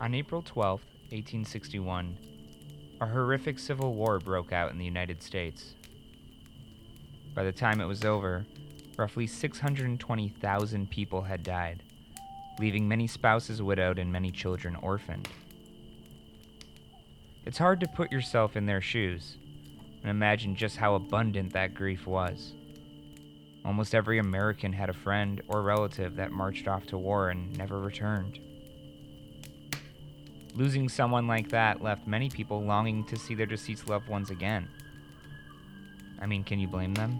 On April 12, 1861, a horrific civil war broke out in the United States. By the time it was over, roughly 620,000 people had died, leaving many spouses widowed and many children orphaned. It's hard to put yourself in their shoes and imagine just how abundant that grief was. Almost every American had a friend or relative that marched off to war and never returned. Losing someone like that left many people longing to see their deceased loved ones again. I mean, can you blame them?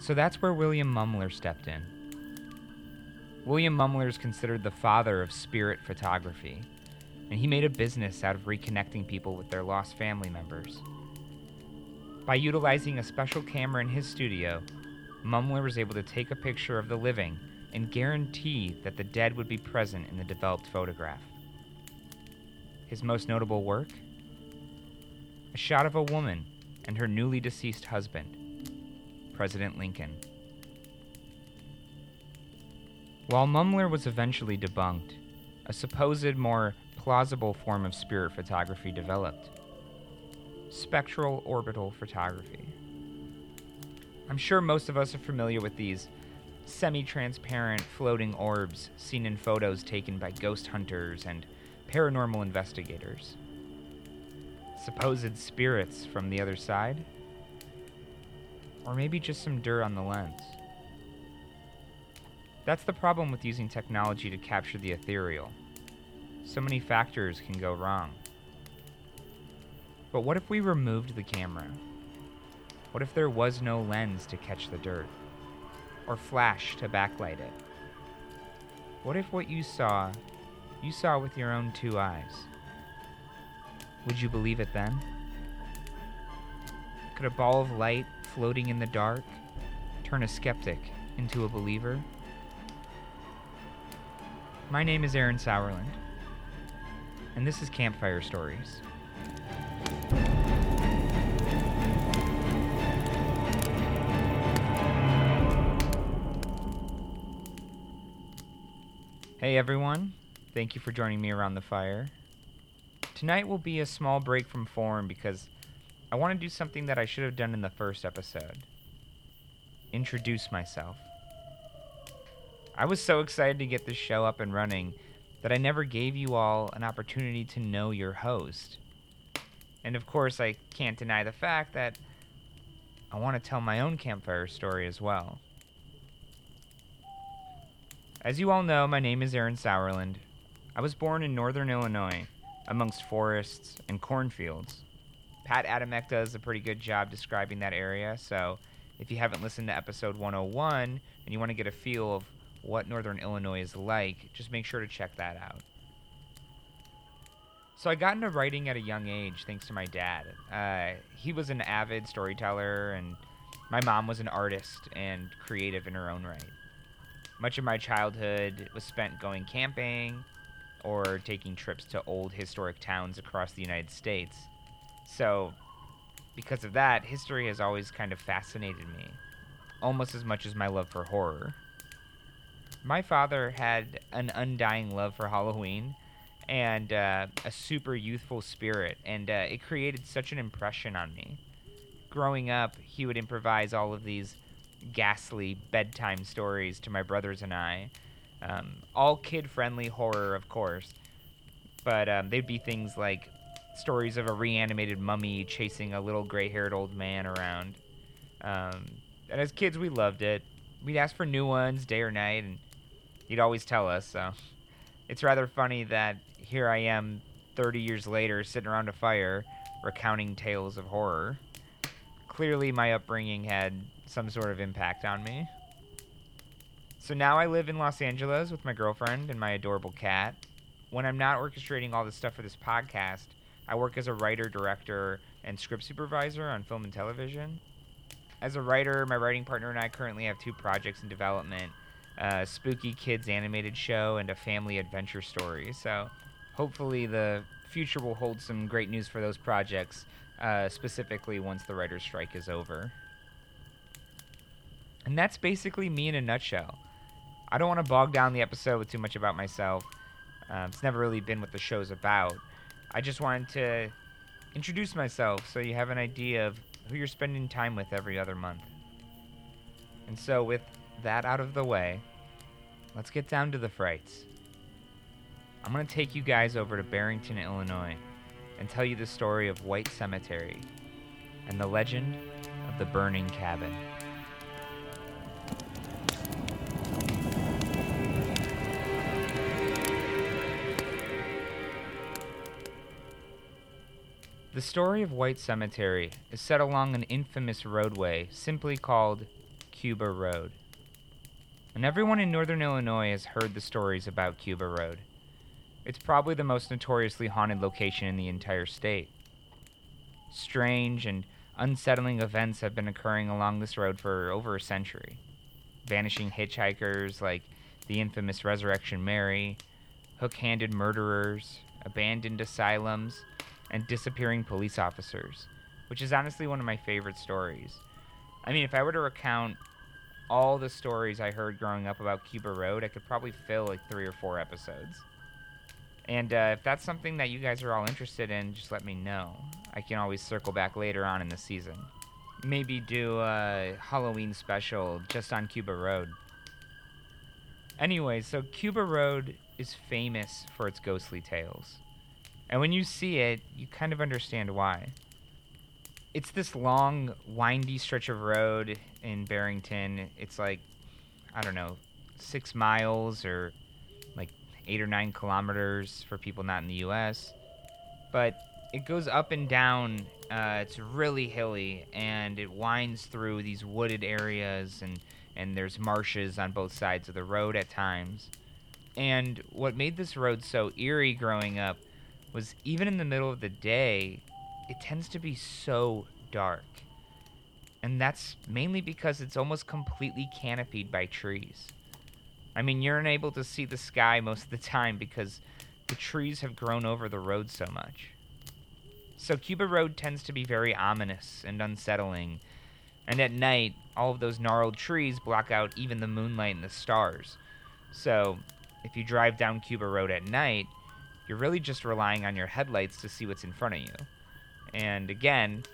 So that's where William Mumler stepped in. William Mumler is considered the father of spirit photography, and he made a business out of reconnecting people with their lost family members. By utilizing a special camera in his studio, Mumler was able to take a picture of the living and guarantee that the dead would be present in the developed photograph. His most notable work? A shot of a woman and her newly deceased husband, President Lincoln. While Mumler was eventually debunked, a supposed more plausible form of spirit photography developed spectral orbital photography. I'm sure most of us are familiar with these semi transparent floating orbs seen in photos taken by ghost hunters and paranormal investigators. Supposed spirits from the other side? Or maybe just some dirt on the lens. That's the problem with using technology to capture the ethereal. So many factors can go wrong. But what if we removed the camera? What if there was no lens to catch the dirt? Or flash to backlight it? What if what you saw, you saw with your own two eyes? Would you believe it then? Could a ball of light floating in the dark turn a skeptic into a believer? My name is Aaron Sauerland, and this is Campfire Stories. Hey everyone, thank you for joining me around the fire. Tonight will be a small break from form because I want to do something that I should have done in the first episode introduce myself. I was so excited to get this show up and running that I never gave you all an opportunity to know your host. And of course, I can't deny the fact that I want to tell my own campfire story as well. As you all know, my name is Aaron Sauerland. I was born in northern Illinois, amongst forests and cornfields. Pat Adamek does a pretty good job describing that area, so if you haven't listened to episode 101 and you want to get a feel of what northern Illinois is like, just make sure to check that out. So I got into writing at a young age thanks to my dad. Uh, he was an avid storyteller, and my mom was an artist and creative in her own right. Much of my childhood was spent going camping or taking trips to old historic towns across the United States. So, because of that, history has always kind of fascinated me, almost as much as my love for horror. My father had an undying love for Halloween and uh, a super youthful spirit, and uh, it created such an impression on me. Growing up, he would improvise all of these ghastly bedtime stories to my brothers and I. Um, all kid friendly horror, of course. But um, they'd be things like stories of a reanimated mummy chasing a little gray haired old man around. Um, and as kids, we loved it. We'd ask for new ones day or night, and he'd always tell us. So it's rather funny that here I am 30 years later sitting around a fire recounting tales of horror. Clearly, my upbringing had some sort of impact on me. So now I live in Los Angeles with my girlfriend and my adorable cat. When I'm not orchestrating all the stuff for this podcast, I work as a writer, director, and script supervisor on film and television. As a writer, my writing partner and I currently have two projects in development a spooky kids animated show and a family adventure story. So hopefully, the future will hold some great news for those projects, uh, specifically once the writer's strike is over. And that's basically me in a nutshell. I don't want to bog down the episode with too much about myself. Um, it's never really been what the show's about. I just wanted to introduce myself so you have an idea of who you're spending time with every other month. And so, with that out of the way, let's get down to the frights. I'm going to take you guys over to Barrington, Illinois, and tell you the story of White Cemetery and the legend of the burning cabin. The story of White Cemetery is set along an infamous roadway simply called Cuba Road. And everyone in northern Illinois has heard the stories about Cuba Road. It's probably the most notoriously haunted location in the entire state. Strange and unsettling events have been occurring along this road for over a century. Vanishing hitchhikers like the infamous Resurrection Mary, hook handed murderers, abandoned asylums, and disappearing police officers, which is honestly one of my favorite stories. I mean, if I were to recount all the stories I heard growing up about Cuba Road, I could probably fill like three or four episodes. And uh, if that's something that you guys are all interested in, just let me know. I can always circle back later on in the season. Maybe do a Halloween special just on Cuba Road. Anyway, so Cuba Road is famous for its ghostly tales. And when you see it, you kind of understand why. It's this long, windy stretch of road in Barrington. It's like, I don't know, six miles or like eight or nine kilometers for people not in the US. But it goes up and down. Uh, it's really hilly and it winds through these wooded areas and, and there's marshes on both sides of the road at times. And what made this road so eerie growing up was even in the middle of the day, it tends to be so dark. And that's mainly because it's almost completely canopied by trees. I mean, you're unable to see the sky most of the time because the trees have grown over the road so much. So Cuba Road tends to be very ominous and unsettling. And at night, all of those gnarled trees block out even the moonlight and the stars. So, if you drive down Cuba Road at night, you're really just relying on your headlights to see what's in front of you. And again,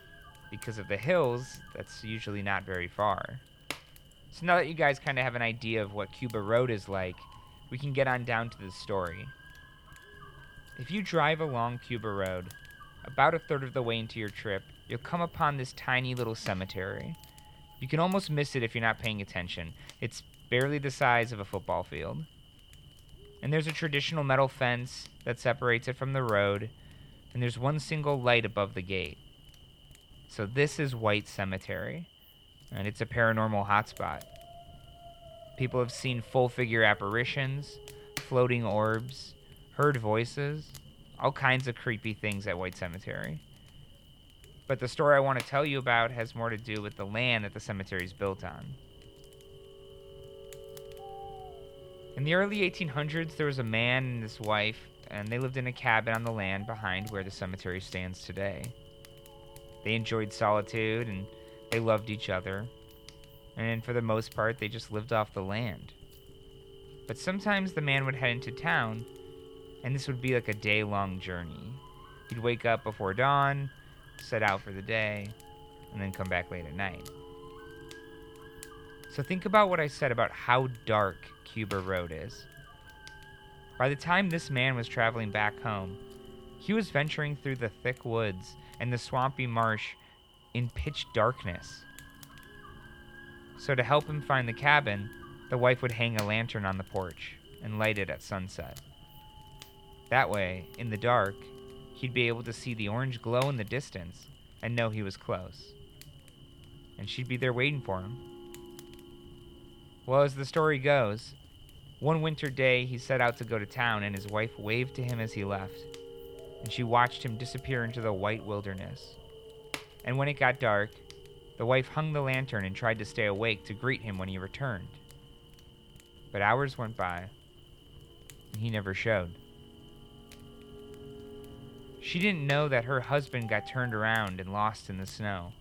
because of the hills, that's usually not very far. So now that you guys kind of have an idea of what Cuba Road is like, we can get on down to the story. If you drive along Cuba Road, about a third of the way into your trip, you'll come upon this tiny little cemetery. You can almost miss it if you're not paying attention. It's barely the size of a football field. And there's a traditional metal fence that separates it from the road, and there's one single light above the gate. So this is White Cemetery, and it's a paranormal hotspot. People have seen full figure apparitions, floating orbs, heard voices, all kinds of creepy things at White Cemetery. But the story I want to tell you about has more to do with the land that the cemetery is built on. In the early 1800s, there was a man and his wife, and they lived in a cabin on the land behind where the cemetery stands today. They enjoyed solitude and they loved each other, and for the most part, they just lived off the land. But sometimes the man would head into town, and this would be like a day long journey. He'd wake up before dawn, set out for the day, and then come back late at night. So think about what I said about how dark Cuba Road is. By the time this man was traveling back home, he was venturing through the thick woods and the swampy marsh in pitch darkness. So, to help him find the cabin, the wife would hang a lantern on the porch and light it at sunset. That way, in the dark, he'd be able to see the orange glow in the distance and know he was close. And she'd be there waiting for him. Well, as the story goes, one winter day he set out to go to town and his wife waved to him as he left, and she watched him disappear into the white wilderness. And when it got dark, the wife hung the lantern and tried to stay awake to greet him when he returned. But hours went by, and he never showed. She didn't know that her husband got turned around and lost in the snow.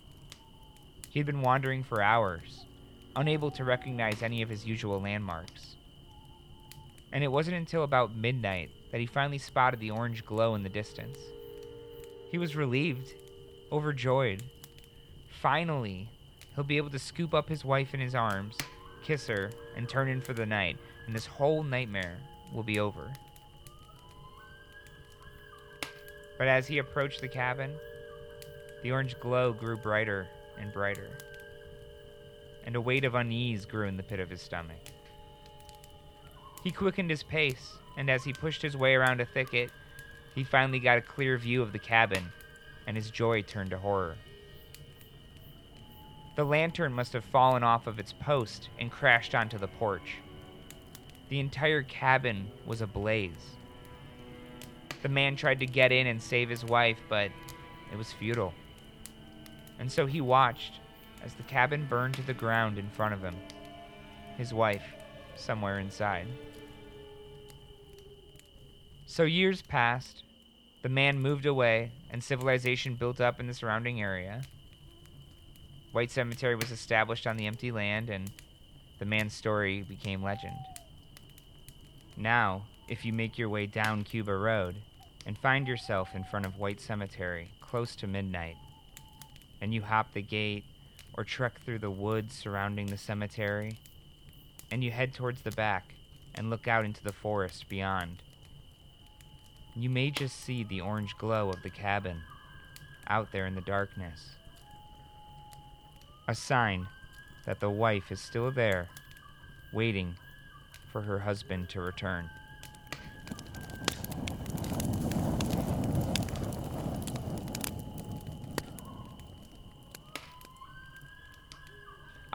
He'd been wandering for hours, unable to recognize any of his usual landmarks. And it wasn't until about midnight that he finally spotted the orange glow in the distance. He was relieved, overjoyed. Finally, he'll be able to scoop up his wife in his arms, kiss her, and turn in for the night, and this whole nightmare will be over. But as he approached the cabin, the orange glow grew brighter and brighter, and a weight of unease grew in the pit of his stomach. He quickened his pace, and as he pushed his way around a thicket, he finally got a clear view of the cabin, and his joy turned to horror. The lantern must have fallen off of its post and crashed onto the porch. The entire cabin was ablaze. The man tried to get in and save his wife, but it was futile. And so he watched as the cabin burned to the ground in front of him, his wife somewhere inside. So years passed, the man moved away, and civilization built up in the surrounding area. White Cemetery was established on the empty land, and the man's story became legend. Now, if you make your way down Cuba Road and find yourself in front of White Cemetery close to midnight, and you hop the gate or trek through the woods surrounding the cemetery, and you head towards the back and look out into the forest beyond, you may just see the orange glow of the cabin out there in the darkness. A sign that the wife is still there, waiting for her husband to return.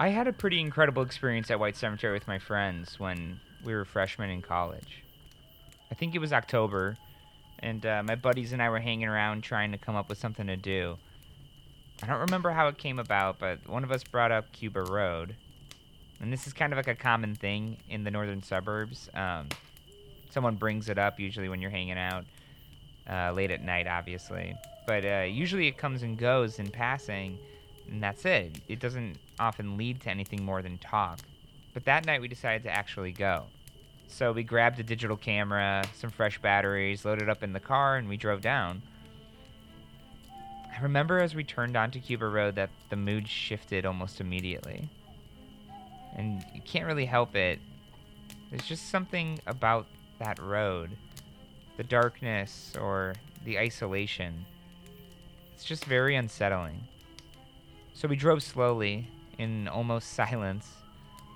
I had a pretty incredible experience at White Cemetery with my friends when we were freshmen in college. I think it was October, and uh, my buddies and I were hanging around trying to come up with something to do. I don't remember how it came about, but one of us brought up Cuba Road, and this is kind of like a common thing in the northern suburbs. Um, someone brings it up usually when you're hanging out uh, late at night, obviously, but uh, usually it comes and goes in passing, and that's it. It doesn't often lead to anything more than talk. But that night we decided to actually go. So we grabbed a digital camera, some fresh batteries, loaded up in the car, and we drove down. I remember as we turned onto Cuba Road that the mood shifted almost immediately. And you can't really help it. There's just something about that road the darkness or the isolation. It's just very unsettling. So we drove slowly, in almost silence,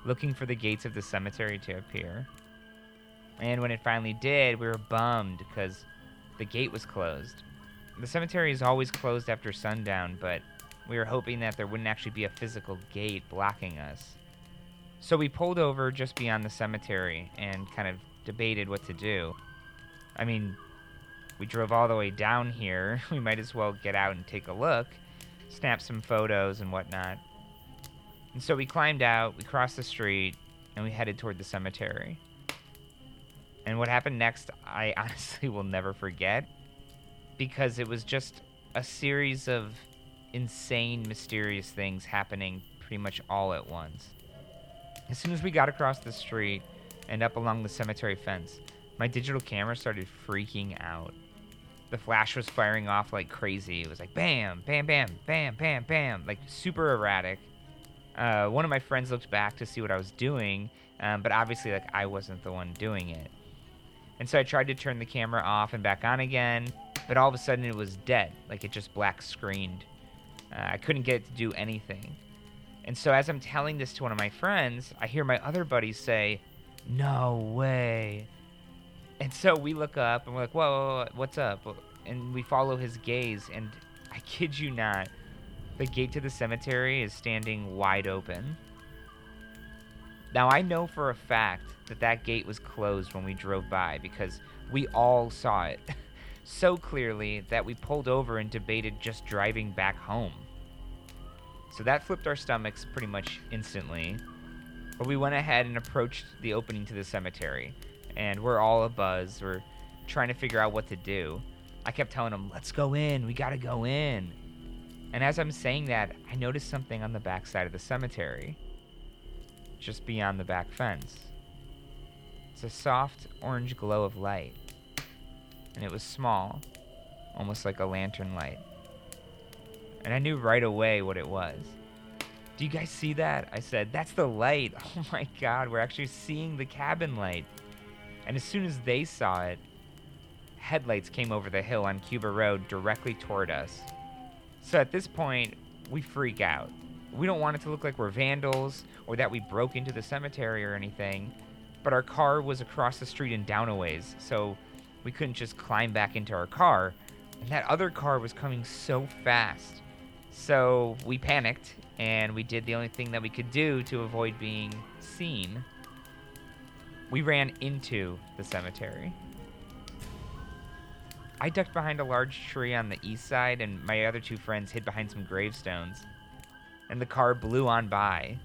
looking for the gates of the cemetery to appear. And when it finally did, we were bummed because the gate was closed. The cemetery is always closed after sundown, but we were hoping that there wouldn't actually be a physical gate blocking us. So we pulled over just beyond the cemetery and kind of debated what to do. I mean, we drove all the way down here. We might as well get out and take a look, snap some photos and whatnot. And so we climbed out, we crossed the street, and we headed toward the cemetery. And what happened next, I honestly will never forget because it was just a series of insane, mysterious things happening pretty much all at once. As soon as we got across the street and up along the cemetery fence, my digital camera started freaking out. The flash was firing off like crazy. It was like bam, bam, bam, bam, bam, bam, like super erratic. Uh, one of my friends looked back to see what I was doing, um, but obviously, like I wasn't the one doing it. And so I tried to turn the camera off and back on again, but all of a sudden it was dead. Like it just black screened. Uh, I couldn't get it to do anything. And so as I'm telling this to one of my friends, I hear my other buddies say, No way. And so we look up and we're like, Whoa, whoa, whoa what's up? And we follow his gaze, and I kid you not, the gate to the cemetery is standing wide open. Now, I know for a fact that that gate was closed when we drove by because we all saw it so clearly that we pulled over and debated just driving back home. So that flipped our stomachs pretty much instantly. But we went ahead and approached the opening to the cemetery, and we're all a buzz. We're trying to figure out what to do. I kept telling him, let's go in, we gotta go in. And as I'm saying that, I noticed something on the back side of the cemetery, just beyond the back fence It's a soft orange glow of light. And it was small, almost like a lantern light. And I knew right away what it was. Do you guys see that? I said, That's the light. Oh my god, we're actually seeing the cabin light. And as soon as they saw it, headlights came over the hill on Cuba Road directly toward us. So at this point, we freak out. We don't want it to look like we're vandals or that we broke into the cemetery or anything, but our car was across the street in Downaways, so we couldn't just climb back into our car. And that other car was coming so fast. So we panicked and we did the only thing that we could do to avoid being seen. We ran into the cemetery. I ducked behind a large tree on the east side, and my other two friends hid behind some gravestones. And the car blew on by.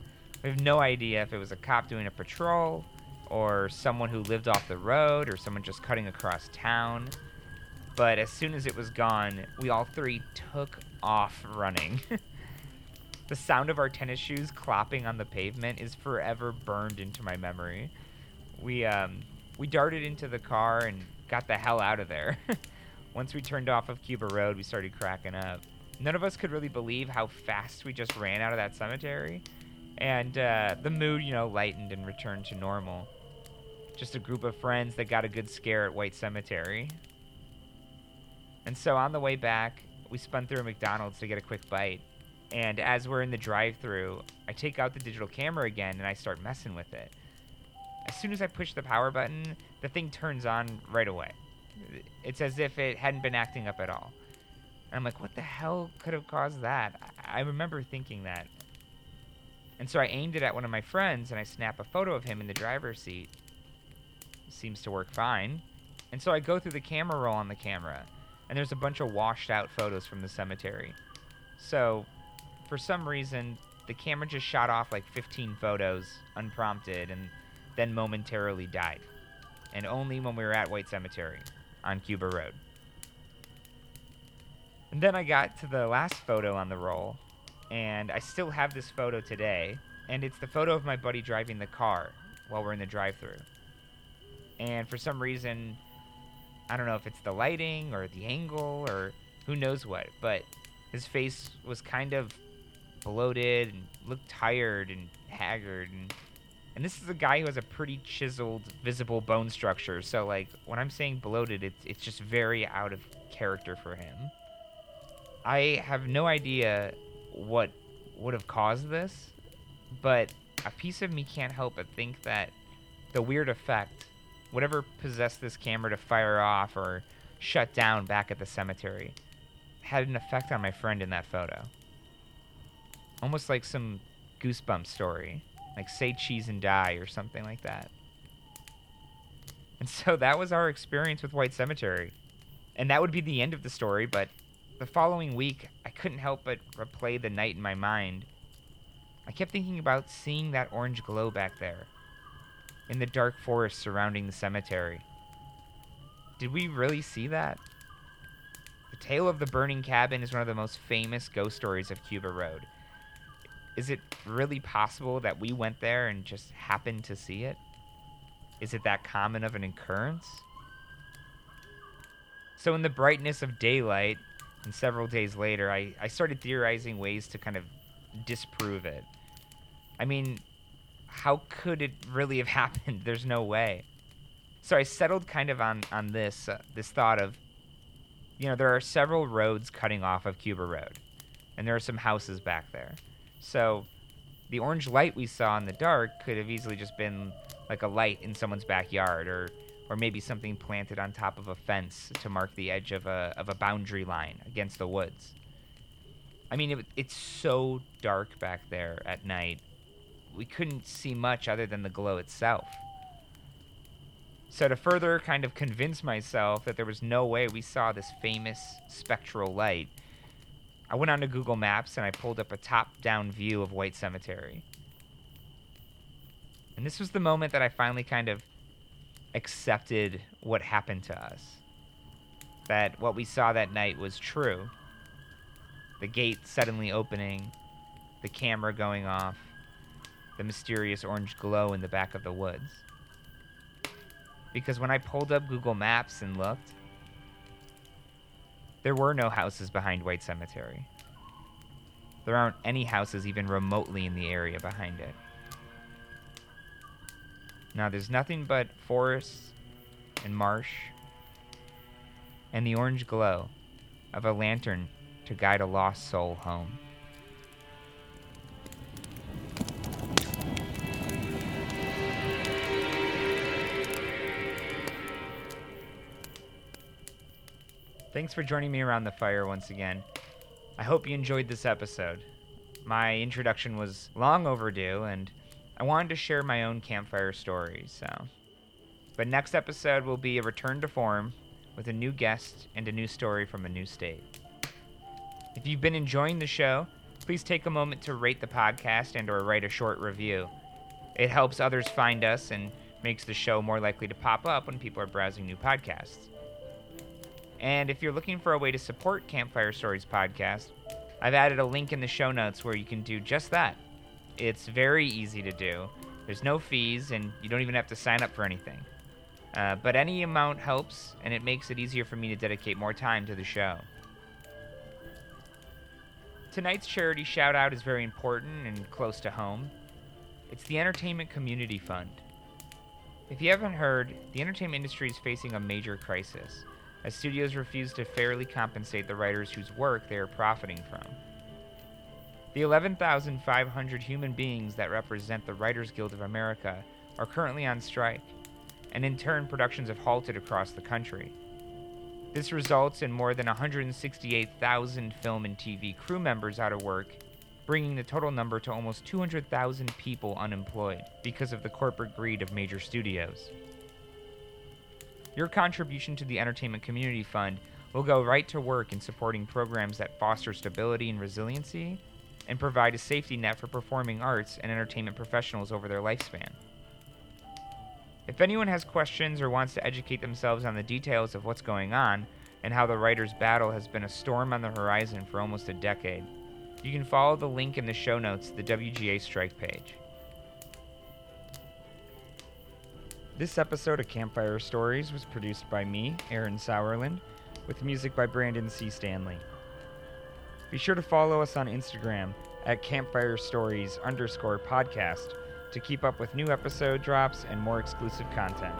We have no idea if it was a cop doing a patrol, or someone who lived off the road, or someone just cutting across town. But as soon as it was gone, we all three took off running. the sound of our tennis shoes clopping on the pavement is forever burned into my memory. We um we darted into the car and got the hell out of there. Once we turned off of Cuba Road, we started cracking up. None of us could really believe how fast we just ran out of that cemetery. And uh, the mood, you know, lightened and returned to normal. Just a group of friends that got a good scare at White Cemetery. And so on the way back, we spun through a McDonald's to get a quick bite. And as we're in the drive through, I take out the digital camera again and I start messing with it. As soon as I push the power button, the thing turns on right away. It's as if it hadn't been acting up at all. And I'm like, what the hell could have caused that? I, I remember thinking that. And so I aimed it at one of my friends and I snap a photo of him in the driver's seat. Seems to work fine. And so I go through the camera roll on the camera, and there's a bunch of washed out photos from the cemetery. So, for some reason, the camera just shot off like 15 photos unprompted and then momentarily died. And only when we were at White Cemetery on Cuba Road. And then I got to the last photo on the roll, and I still have this photo today, and it's the photo of my buddy driving the car while we're in the drive-through. And for some reason, I don't know if it's the lighting or the angle or who knows what, but his face was kind of bloated and looked tired and haggard and and this is a guy who has a pretty chiseled, visible bone structure. So, like, when I'm saying bloated, it's, it's just very out of character for him. I have no idea what would have caused this, but a piece of me can't help but think that the weird effect, whatever possessed this camera to fire off or shut down back at the cemetery, had an effect on my friend in that photo. Almost like some goosebump story like say cheese and die or something like that. And so that was our experience with White Cemetery. And that would be the end of the story, but the following week, I couldn't help but replay the night in my mind. I kept thinking about seeing that orange glow back there, in the dark forest surrounding the cemetery. Did we really see that? The tale of the burning cabin is one of the most famous ghost stories of Cuba Road is it really possible that we went there and just happened to see it? Is it that common of an occurrence? So, in the brightness of daylight, and several days later, I, I started theorizing ways to kind of disprove it. I mean, how could it really have happened? There's no way. So I settled kind of on on this uh, this thought of, you know, there are several roads cutting off of Cuba Road, and there are some houses back there. So the orange light we saw in the dark could have easily just been like a light in someone's backyard or or maybe something planted on top of a fence to mark the edge of a of a boundary line against the woods. I mean, it, it's so dark back there at night. We couldn't see much other than the glow itself. So to further kind of convince myself that there was no way we saw this famous spectral light, I went onto Google Maps and I pulled up a top down view of White Cemetery. And this was the moment that I finally kind of accepted what happened to us. That what we saw that night was true. The gate suddenly opening, the camera going off, the mysterious orange glow in the back of the woods. because when I pulled up Google Maps and looked, there were no houses behind White Cemetery. There aren't any houses even remotely in the area behind it. Now, there's nothing but forests and marsh and the orange glow of a lantern to guide a lost soul home. Thanks for joining me around the fire once again. I hope you enjoyed this episode. My introduction was long overdue, and I wanted to share my own campfire story, so. But next episode will be a return to form with a new guest and a new story from a new state. If you've been enjoying the show, please take a moment to rate the podcast and or write a short review. It helps others find us and makes the show more likely to pop up when people are browsing new podcasts. And if you're looking for a way to support Campfire Stories podcast, I've added a link in the show notes where you can do just that. It's very easy to do. There's no fees, and you don't even have to sign up for anything. Uh, but any amount helps, and it makes it easier for me to dedicate more time to the show. Tonight's charity shout out is very important and close to home. It's the Entertainment Community Fund. If you haven't heard, the entertainment industry is facing a major crisis, as studios refuse to fairly compensate the writers whose work they are profiting from. The 11,500 human beings that represent the Writers Guild of America are currently on strike, and in turn, productions have halted across the country. This results in more than 168,000 film and TV crew members out of work, bringing the total number to almost 200,000 people unemployed because of the corporate greed of major studios. Your contribution to the Entertainment Community Fund will go right to work in supporting programs that foster stability and resiliency and provide a safety net for performing arts and entertainment professionals over their lifespan. If anyone has questions or wants to educate themselves on the details of what's going on and how the writer's battle has been a storm on the horizon for almost a decade, you can follow the link in the show notes to the WGA strike page. This episode of Campfire Stories was produced by me, Aaron Sauerland, with music by Brandon C. Stanley. Be sure to follow us on Instagram at Campfire Stories underscore podcast to keep up with new episode drops and more exclusive content.